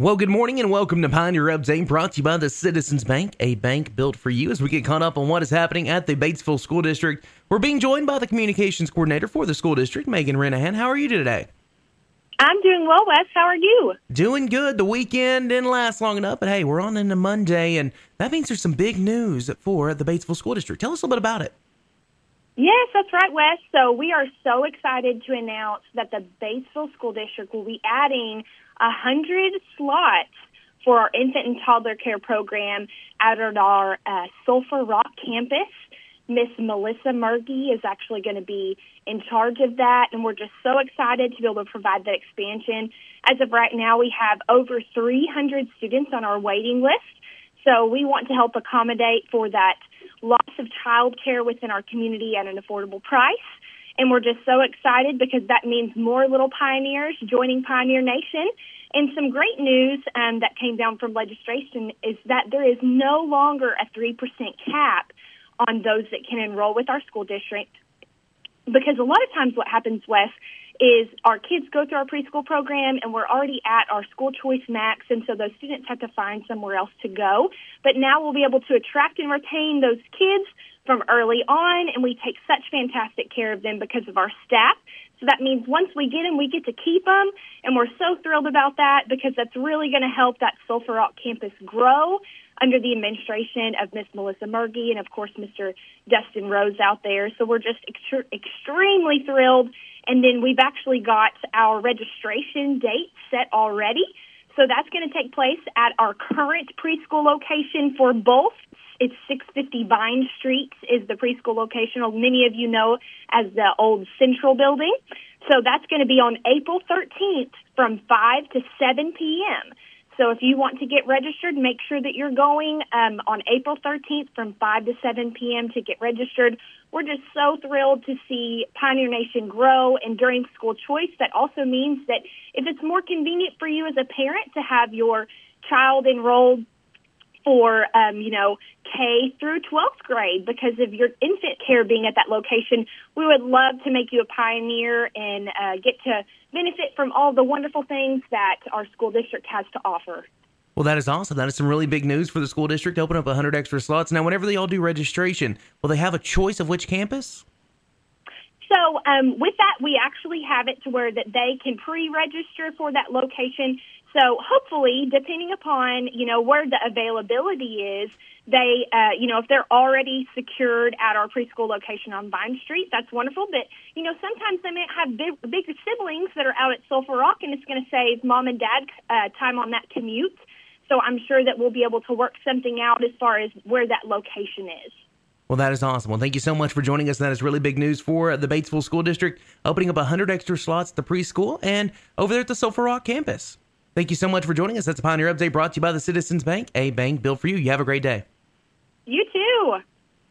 Well, good morning and welcome to Pioneer Update, brought to you by the Citizens Bank, a bank built for you. As we get caught up on what is happening at the Batesville School District, we're being joined by the communications coordinator for the school district, Megan Renihan. How are you today? I'm doing well, Wes. How are you? Doing good. The weekend didn't last long enough, but hey, we're on into Monday, and that means there's some big news for the Batesville School District. Tell us a little bit about it. Yes, that's right, Wes. So we are so excited to announce that the Batesville School District will be adding 100 slots for our infant and toddler care program out at our uh, Sulphur Rock campus. Miss Melissa Mergy is actually going to be in charge of that, and we're just so excited to be able to provide that expansion. As of right now, we have over 300 students on our waiting list, so we want to help accommodate for that loss of child care within our community at an affordable price. And we're just so excited because that means more little pioneers joining Pioneer Nation. And some great news um, that came down from legislation is that there is no longer a 3% cap on those that can enroll with our school district. Because a lot of times what happens, Wes, is our kids go through our preschool program and we're already at our school choice max and so those students have to find somewhere else to go. But now we'll be able to attract and retain those kids from early on, and we take such fantastic care of them because of our staff. So that means once we get them, we get to keep them, and we're so thrilled about that because that's really going to help that Sulphur Rock campus grow under the administration of Miss Melissa Mergy and, of course, Mr. Dustin Rose out there. So we're just ext- extremely thrilled. And then we've actually got our registration date set already. So that's going to take place at our current preschool location for both it's 650 Vine Street is the preschool location. Many of you know as the old Central Building. So that's going to be on April 13th from 5 to 7 p.m. So if you want to get registered, make sure that you're going um, on April 13th from 5 to 7 p.m. to get registered. We're just so thrilled to see Pioneer Nation grow. And during school choice, that also means that if it's more convenient for you as a parent to have your child enrolled for um, you know K through 12th grade because of your infant care being at that location. We would love to make you a pioneer and uh, get to benefit from all the wonderful things that our school district has to offer. Well, that is awesome. That is some really big news for the school district. Open up 100 extra slots. Now, whenever they all do registration, will they have a choice of which campus? So, um, with that, we actually have it to where that they can pre-register for that location so hopefully, depending upon you know where the availability is, they uh, you know if they're already secured at our preschool location on Vine Street, that's wonderful. But you know sometimes they may have big, big siblings that are out at Sulphur Rock, and it's going to save mom and dad uh, time on that commute. So I'm sure that we'll be able to work something out as far as where that location is. Well, that is awesome. Well, thank you so much for joining us. That is really big news for the Batesville School District, opening up 100 extra slots at the preschool and over there at the Sulphur Rock campus. Thank you so much for joining us. That's a Pioneer Update brought to you by the Citizens Bank, a bank built for you. You have a great day. You too.